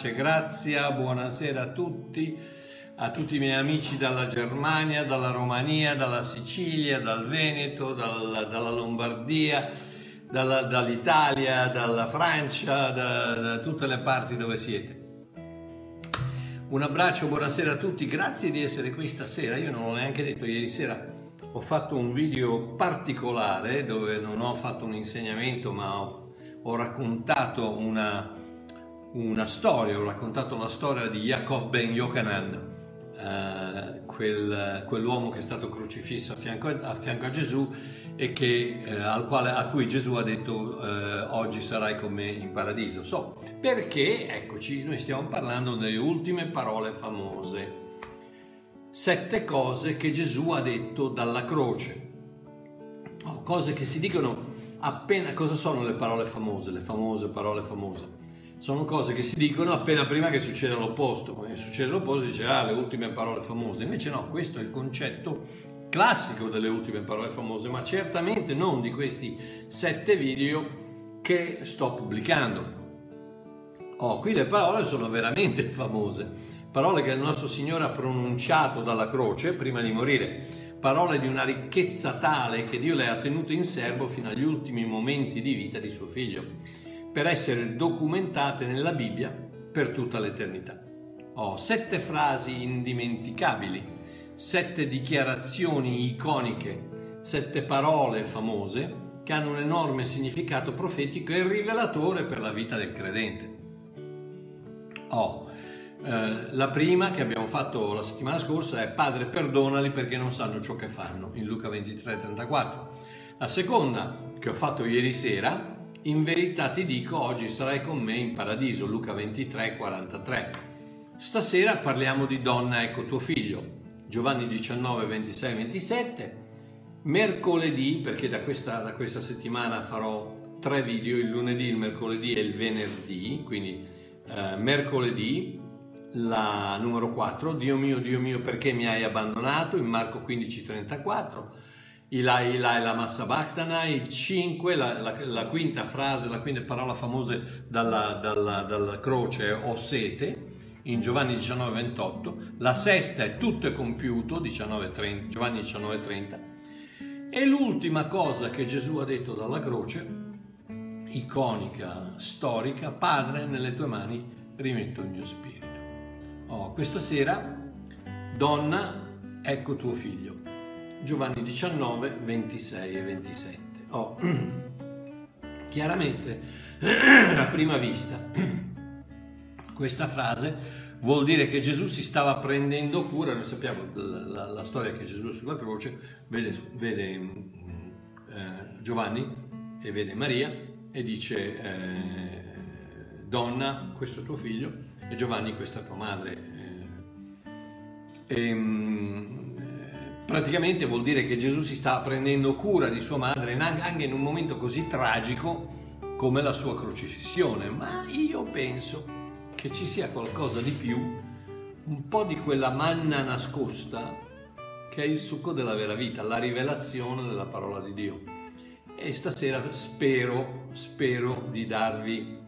pace, grazia, buonasera a tutti, a tutti i miei amici dalla Germania, dalla Romania, dalla Sicilia, dal Veneto, dal, dalla Lombardia, dalla, dall'Italia, dalla Francia, da, da tutte le parti dove siete. Un abbraccio, buonasera a tutti, grazie di essere qui stasera. Io non l'ho neanche detto ieri sera, ho fatto un video particolare dove non ho fatto un insegnamento ma ho, ho raccontato una, una, storia, ho raccontato la storia di Jacob ben Yochanan, eh, quel, quell'uomo che è stato crocifisso a fianco a, fianco a Gesù e che, eh, quale, a cui Gesù ha detto eh, oggi sarai con me in paradiso. So, perché, eccoci, noi stiamo parlando delle ultime parole famose sette cose che Gesù ha detto dalla croce. Oh, cose che si dicono appena... Cosa sono le parole famose? Le famose parole famose. Sono cose che si dicono appena prima che succeda l'opposto. Quando succede l'opposto dice, ah, le ultime parole famose. Invece no, questo è il concetto classico delle ultime parole famose, ma certamente non di questi sette video che sto pubblicando. Oh, qui le parole sono veramente famose parole che il nostro Signore ha pronunciato dalla croce prima di morire, parole di una ricchezza tale che Dio le ha tenute in serbo fino agli ultimi momenti di vita di suo figlio, per essere documentate nella Bibbia per tutta l'eternità. Ho sette frasi indimenticabili, sette dichiarazioni iconiche, sette parole famose che hanno un enorme significato profetico e rivelatore per la vita del credente. Ho eh, la prima che abbiamo fatto la settimana scorsa è Padre perdonali perché non sanno ciò che fanno in Luca 23 34. La seconda che ho fatto ieri sera, in verità ti dico oggi sarai con me in paradiso Luca 23 43. Stasera parliamo di donna ecco tuo figlio Giovanni 19 26 27. Mercoledì, perché da questa, da questa settimana farò tre video, il lunedì, il mercoledì e il venerdì, quindi eh, mercoledì la numero 4, Dio mio, Dio mio, perché mi hai abbandonato, in Marco 15, 34, Ilai, Ilai, la massa Bhaktana, il 5, la, la, la, quinta frase, la quinta parola famosa dalla, dalla, dalla croce, ho sete, in Giovanni 19, 28, la sesta è tutto è compiuto, 19, 30, Giovanni 19, 30, e l'ultima cosa che Gesù ha detto dalla croce, iconica, storica, Padre, nelle tue mani rimetto il mio spirito. Oh, questa sera, donna, ecco tuo figlio. Giovanni 19, 26 e 27. Oh, chiaramente, a prima vista, questa frase vuol dire che Gesù si stava prendendo cura, noi sappiamo la, la, la storia che Gesù sulla croce vede, vede eh, Giovanni e vede Maria e dice eh, donna, questo è tuo figlio, e Giovanni questa tua madre. E, ehm, praticamente vuol dire che Gesù si sta prendendo cura di sua madre anche in un momento così tragico come la sua crocifissione, ma io penso che ci sia qualcosa di più, un po' di quella manna nascosta che è il succo della vera vita, la rivelazione della parola di Dio. E stasera spero, spero di darvi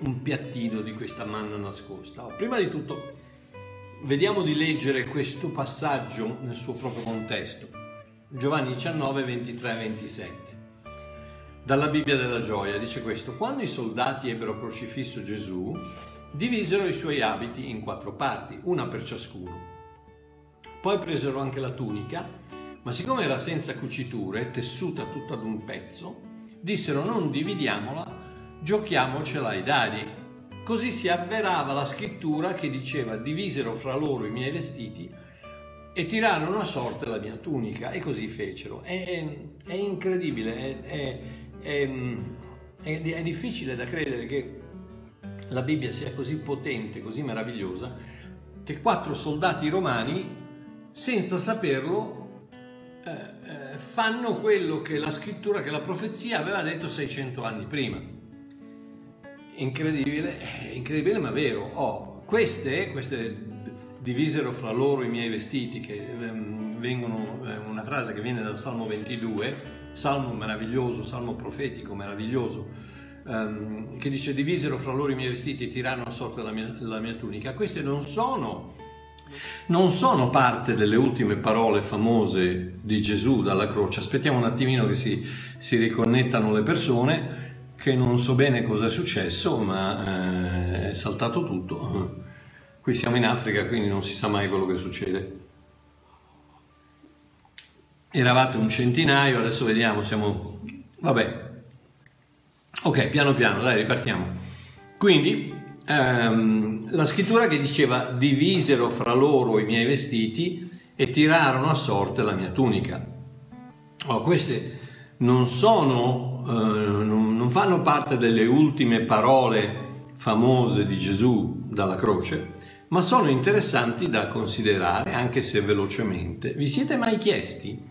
un piattino di questa manna nascosta. Prima di tutto, vediamo di leggere questo passaggio nel suo proprio contesto. Giovanni 19, 23 27. Dalla Bibbia della gioia dice questo: Quando i soldati ebbero crocifisso Gesù, divisero i suoi abiti in quattro parti, una per ciascuno. Poi presero anche la tunica, ma siccome era senza cuciture, tessuta tutta ad un pezzo, dissero non dividiamola giochiamocela ai dadi. Così si avverava la scrittura che diceva divisero fra loro i miei vestiti e tirarono a sorte la mia tunica e così fecero. È, è, è incredibile, è, è, difficile da credere che la Bibbia sia così potente, così meravigliosa, che quattro soldati romani, senza saperlo, eh, eh, fanno quello che la scrittura, che la profezia aveva detto 600 anni prima incredibile, incredibile ma vero. Oh, queste, queste divisero fra loro i miei vestiti, che ehm, vengono, eh, una frase che viene dal Salmo 22, salmo meraviglioso, salmo profetico meraviglioso, ehm, che dice divisero fra loro i miei vestiti e tirarono a sorte la mia, la mia tunica. Queste non sono, non sono parte delle ultime parole famose di Gesù dalla croce. Aspettiamo un attimino che si, si riconnettano le persone, che non so bene cosa è successo, ma eh, è saltato tutto. Qui siamo in Africa, quindi non si sa mai quello che succede. Eravate un centinaio, adesso vediamo, siamo... Vabbè. Ok, piano piano, dai, ripartiamo. Quindi, ehm, la scrittura che diceva divisero fra loro i miei vestiti e tirarono a sorte la mia tunica. Oh, queste non sono, eh, non, non fanno parte delle ultime parole famose di Gesù dalla croce, ma sono interessanti da considerare anche se velocemente. Vi siete mai chiesti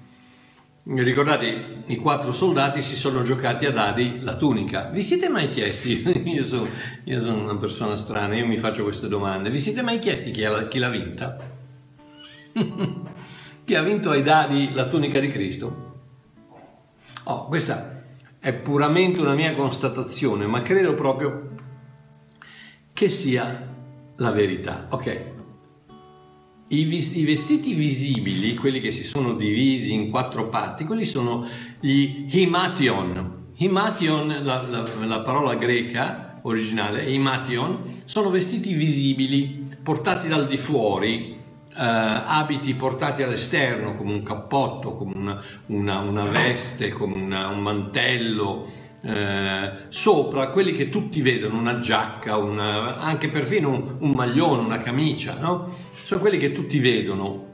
Ricordate, i quattro soldati si sono giocati a dadi la tunica. Vi siete mai chiesti, io sono, io sono una persona strana, io mi faccio queste domande, vi siete mai chiesti chi, la, chi l'ha vinta? chi ha vinto ai dadi la tunica di Cristo? Oh, questa è puramente una mia constatazione, ma credo proprio che sia la verità. Ok, i, vestiti visibili, quelli che si sono divisi in quattro parti, quelli sono gli himation. Himation, la, la, la parola greca originale, himation, sono vestiti visibili portati dal di fuori, eh, abiti portati all'esterno come un cappotto, come una, una, una veste, come una, un mantello, eh, sopra quelli che tutti vedono, una giacca, una, anche perfino un, un maglione, una camicia, no? sono quelli che tutti vedono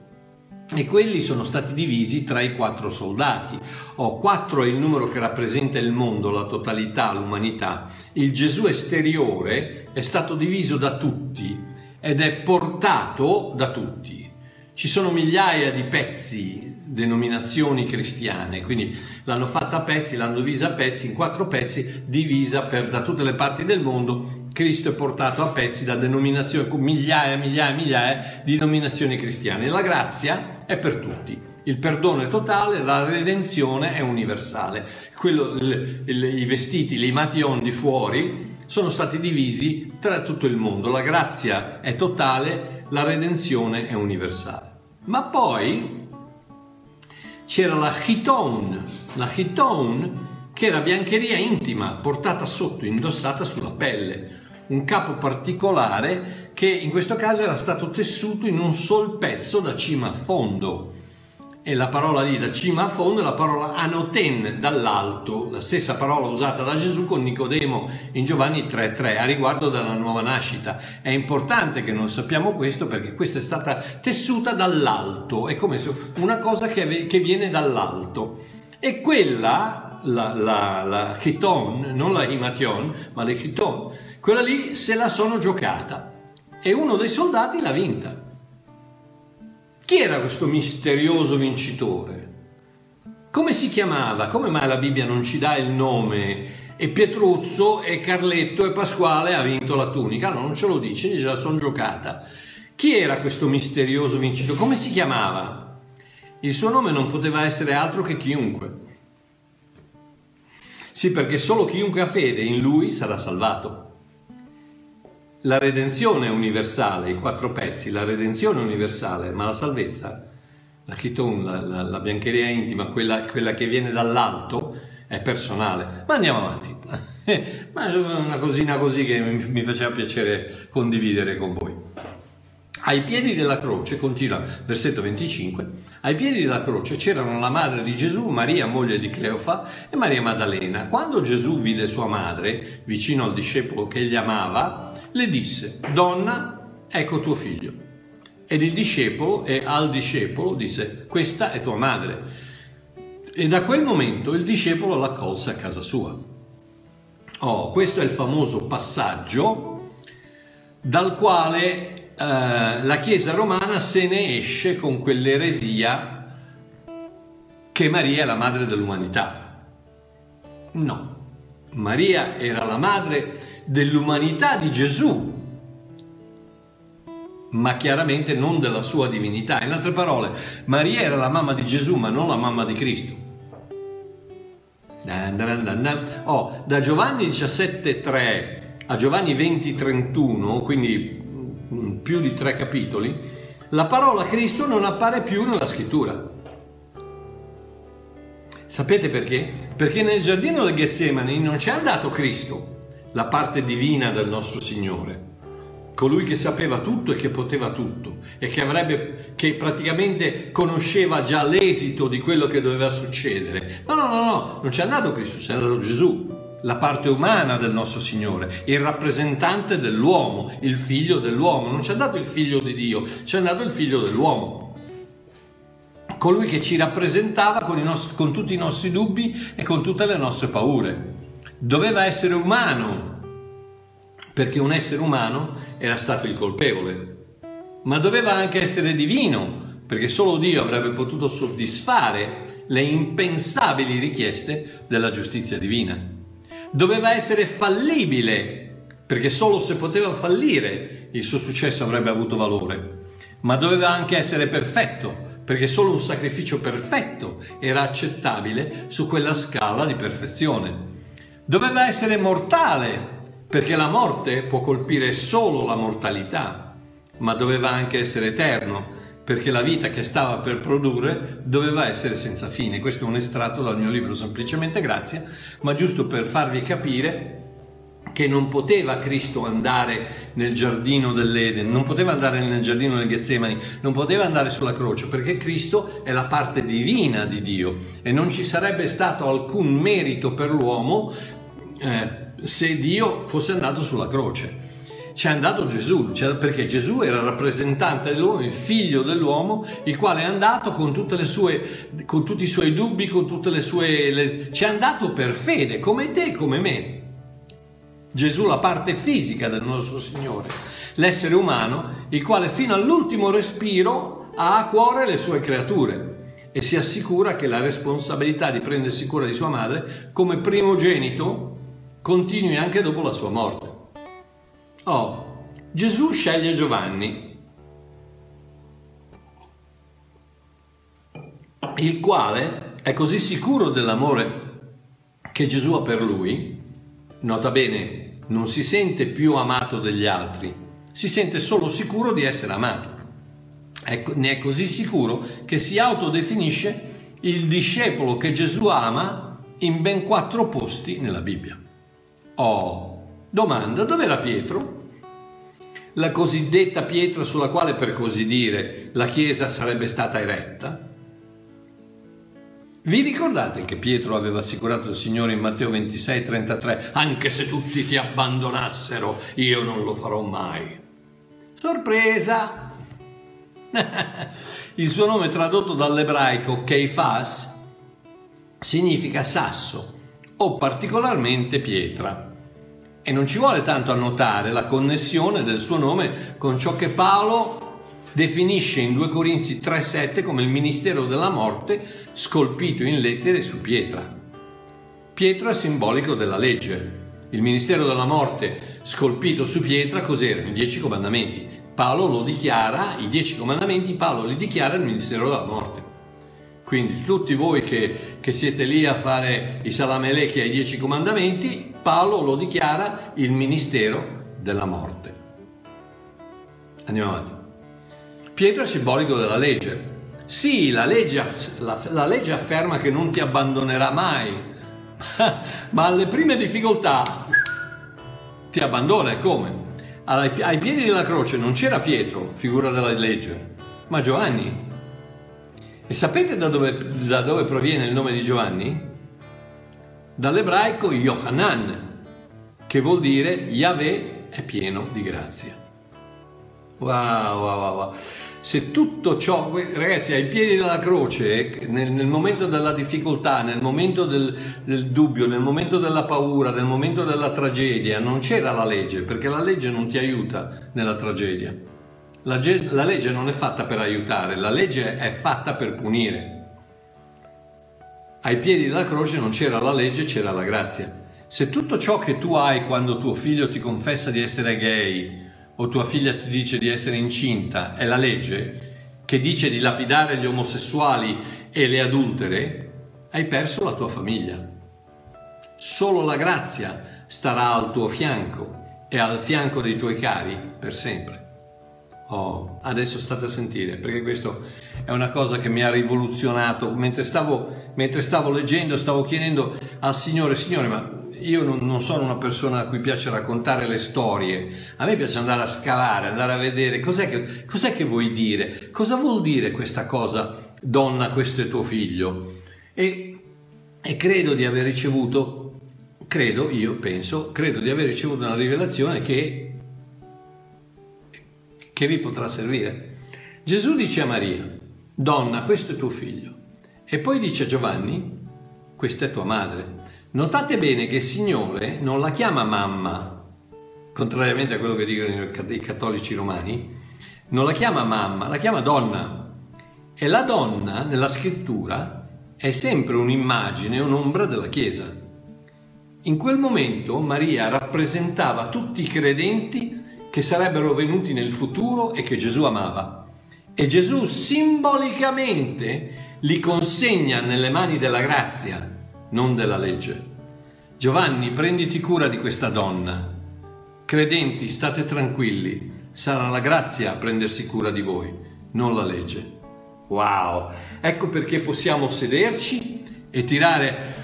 e quelli sono stati divisi tra i quattro soldati. Oh, quattro è il numero che rappresenta il mondo, la totalità, l'umanità. Il Gesù esteriore è stato diviso da tutti ed è portato da tutti. Ci sono migliaia di pezzi, denominazioni cristiane, quindi l'hanno fatta a pezzi, l'hanno divisa a pezzi, in quattro pezzi, divisa per, da tutte le parti del mondo Cristo è portato a pezzi da denominazioni, migliaia, migliaia, migliaia di denominazioni cristiane. La grazia è per tutti. Il perdono è totale, la redenzione è universale. Quello, il, il, I vestiti, i mation di fuori sono stati divisi tra tutto il mondo. La grazia è totale, la redenzione è universale. Ma poi c'era la chiton, la chiton che era biancheria intima portata sotto, indossata sulla pelle un capo particolare che in questo caso era stato tessuto in un sol pezzo da cima a fondo. E la parola lì da cima a fondo è la parola anoten, dall'alto, la stessa parola usata da Gesù con Nicodemo in Giovanni 3.3 a riguardo della nuova nascita. È importante che non sappiamo questo perché questa è stata tessuta dall'alto, è come una cosa che, che viene dall'alto. E quella, la, la, la chiton, non la himation, ma le chiton, quella lì se la sono giocata e uno dei soldati l'ha vinta. Chi era questo misterioso vincitore? Come si chiamava? Come mai la Bibbia non ci dà il nome? E Pietruzzo e Carletto e Pasquale ha vinto la tunica? No, non ce lo dice, ce la sono giocata. Chi era questo misterioso vincitore? Come si chiamava? Il suo nome non poteva essere altro che chiunque. Sì, perché solo chiunque ha fede in lui sarà salvato la redenzione universale, i quattro pezzi, la redenzione universale, ma la salvezza, la chiton, la, la, la biancheria intima, quella, quella, che viene dall'alto, è personale. Ma andiamo avanti. ma è una cosina così che mi, mi faceva piacere condividere con voi. Ai piedi della croce, continua versetto 25, ai piedi della croce c'erano la madre di Gesù, Maria, moglie di Cleofa, e Maria Maddalena. Quando Gesù vide sua madre vicino al discepolo che egli amava, le disse, donna, ecco tuo figlio. Ed il discepolo, e al discepolo disse, questa è tua madre. E da quel momento il discepolo l'accolse a casa sua. Oh, questo è il famoso passaggio dal quale eh, la Chiesa romana se ne esce con quell'eresia che Maria è la madre dell'umanità. No, Maria era la madre dell'umanità di Gesù, ma chiaramente non della sua divinità. In altre parole, Maria era la mamma di Gesù, ma non la mamma di Cristo. Oh, da Giovanni 17,3 a Giovanni 20,31, quindi mm, più di tre capitoli, la parola Cristo non appare più nella scrittura. Sapete perché? Perché nel giardino del Getsemani non c'è andato Cristo, la parte divina del nostro Signore colui che sapeva tutto e che poteva tutto e che, avrebbe, che praticamente conosceva già l'esito di quello che doveva succedere. No, no, no, no, non c'è andato Cristo, c'è andato Gesù, la parte umana del nostro Signore, il rappresentante dell'uomo, il figlio dell'uomo. Non c'è andato il figlio di Dio, c'è andato il figlio dell'uomo. Colui che ci rappresentava con, nostri, con tutti i nostri dubbi e con tutte le nostre paure. Doveva essere umano, perché un essere umano era stato il colpevole, ma doveva anche essere divino, perché solo Dio avrebbe potuto soddisfare le impensabili richieste della giustizia divina. Doveva essere fallibile, perché solo se poteva fallire il suo successo avrebbe avuto valore, ma doveva anche essere perfetto, perché solo un sacrificio perfetto era accettabile su quella scala di perfezione. Doveva essere mortale, perché la morte può colpire solo la mortalità, ma doveva anche essere eterno, perché la vita che stava per produrre doveva essere senza fine. Questo è un estratto dal mio libro Semplicemente Grazia, ma giusto per farvi capire che non poteva Cristo andare nel giardino dell'Eden, non poteva andare nel giardino del Getsemani, non poteva andare sulla croce, perché Cristo è la parte divina di Dio e non ci sarebbe stato alcun merito per l'uomo eh, se Dio fosse andato sulla croce. C'è andato Gesù, cioè perché Gesù era rappresentante dell'uomo, il figlio dell'uomo, il quale è andato con, sue, con tutti i suoi dubbi, con tutte le sue... Le, c'è andato per fede, come te e come me. Gesù, la parte fisica del nostro Signore, l'essere umano, il quale fino all'ultimo respiro ha a cuore le sue creature e si assicura che la responsabilità di prendersi cura di sua madre come primogenito continui anche dopo la sua morte. Oh, Gesù sceglie Giovanni, il quale è così sicuro dell'amore che Gesù ha per lui, nota bene, non si sente più amato degli altri, si sente solo sicuro di essere amato. Ecco, ne è così sicuro che si autodefinisce il discepolo che Gesù ama in ben quattro posti nella Bibbia. Oh, domanda, dov'era Pietro? La cosiddetta pietra sulla quale, per così dire, la Chiesa sarebbe stata eretta? Vi ricordate che Pietro aveva assicurato il Signore in Matteo 26, 33, anche se tutti ti abbandonassero, io non lo farò mai. Sorpresa! il suo nome tradotto dall'ebraico Keifas significa sasso o particolarmente pietra. E non ci vuole tanto a notare la connessione del suo nome con ciò che Paolo definisce in 2 Corinzi 3:7 come il ministero della morte scolpito in lettere su pietra. Pietro è simbolico della legge. Il ministero della morte scolpito su pietra cos'erano? I dieci comandamenti. Paolo lo dichiara, i dieci comandamenti, Paolo li dichiara il ministero della morte. Quindi tutti voi che, che siete lì a fare i salamelecchi ai dieci comandamenti, Paolo lo dichiara il ministero della morte. Andiamo avanti. Pietro è simbolico della legge. Sì, la legge, la, la legge afferma che non ti abbandonerà mai, ma alle prime difficoltà ti abbandona e come? Ai, ai piedi della croce non c'era Pietro, figura della legge, ma Giovanni, e sapete da dove, da dove proviene il nome di Giovanni? Dall'ebraico Yohanan, che vuol dire Yahweh è pieno di grazia. Wow, wow, wow. Se tutto ciò, ragazzi, ai piedi della croce, nel, nel momento della difficoltà, nel momento del, del, dubbio, nel momento della paura, nel momento della tragedia, non c'era la legge, perché la legge non ti aiuta nella tragedia. La, la legge non è fatta per aiutare, la legge è fatta per punire. Ai piedi della croce non c'era la legge, c'era la grazia. Se tutto ciò che tu hai quando tuo figlio ti confessa di essere gay o tua figlia ti dice di essere incinta è la legge che dice di lapidare gli omosessuali e le adultere, hai perso la tua famiglia. solo la grazia starà al tuo fianco e al fianco dei tuoi cari per sempre. Oh, adesso state a sentire, perché questo è una cosa che mi ha rivoluzionato. Mentre stavo, mentre stavo leggendo, stavo chiedendo al Signore, Signore, ma io non, non, sono una persona a cui piace raccontare le storie, a me piace andare a scavare, andare a vedere cos'è che, cos'è che vuoi dire, cosa vuol dire questa cosa, donna, questo è tuo figlio. E, e credo di aver ricevuto, credo, io penso, credo di aver ricevuto una rivelazione che che vi potrà servire. Gesù dice a Maria, donna, questo è tuo figlio. E poi dice a Giovanni, questa è tua madre. Notate bene che il Signore non la chiama mamma, contrariamente a quello che dicono i cattolici romani, non la chiama mamma, la chiama donna. E la donna nella scrittura è sempre un'immagine, un'ombra della Chiesa. In quel momento Maria rappresentava tutti i credenti che sarebbero venuti nel futuro e che Gesù amava. E Gesù simbolicamente li consegna nelle mani della grazia, non della legge. Giovanni, prenditi cura di questa donna. Credenti, state tranquilli, sarà la grazia a prendersi cura di voi, non la legge. Wow! Ecco perché possiamo sederci e tirare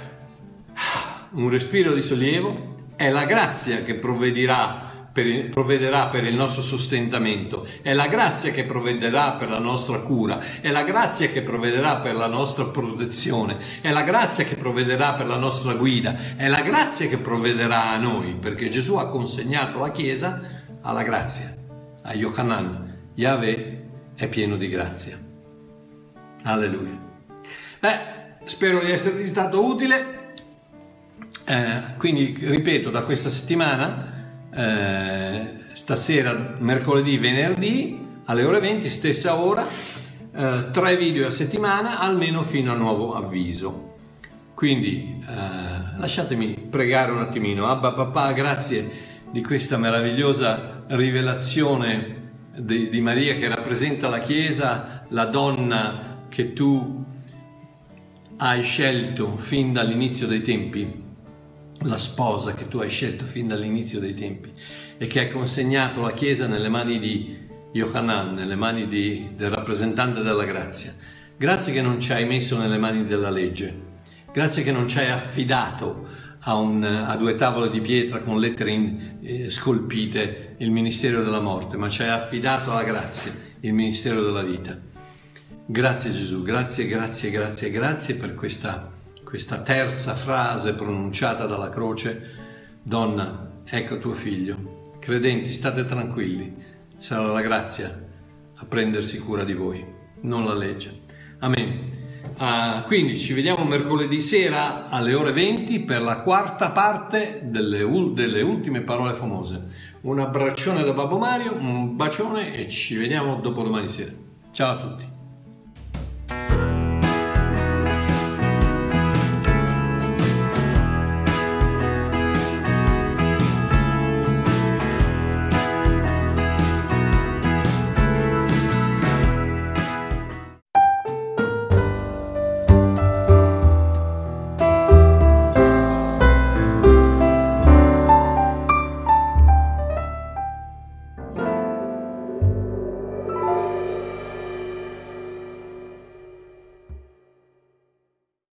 un respiro di sollievo. È la grazia che provvederà per il, provvederà per il nostro sostentamento, è la grazia che provvederà per la nostra cura, è la grazia che provvederà per la nostra protezione, è la grazia che provvederà per la nostra guida, è la grazia che provvederà a noi, perché Gesù ha consegnato la Chiesa alla grazia, a Yohanan. Yahweh è pieno di grazia. Alleluia. Beh, spero di esservi stato utile. Eh, quindi, ripeto, da questa settimana eh, stasera, mercoledì, venerdì alle ore 20, stessa ora, eh, tre video a settimana, almeno fino a nuovo avviso. Quindi eh, lasciatemi pregare un attimino. Abba papà, grazie di questa meravigliosa rivelazione di, di Maria che rappresenta la Chiesa, la donna che tu hai scelto fin dall'inizio dei tempi la sposa che tu hai scelto fin dall'inizio dei tempi e che hai consegnato la Chiesa nelle mani di Yohanan, nelle mani di, del rappresentante della grazia. Grazie che non ci hai messo nelle mani della legge, grazie che non ci hai affidato a, un, a due tavole di pietra con lettere in, eh, scolpite il ministero della morte, ma ci hai affidato alla grazia, il ministero della vita. Grazie Gesù, grazie, grazie, grazie, grazie per questa questa terza frase pronunciata dalla croce, donna, ecco tuo figlio. Credenti, state tranquilli, sarà la grazia a prendersi cura di voi, non la legge. Amen. Uh, quindi ci vediamo mercoledì sera alle ore 20 per la quarta parte delle, delle ultime parole famose. Un abbraccione da Babbo Mario, un bacione e ci vediamo dopo domani sera. Ciao a tutti.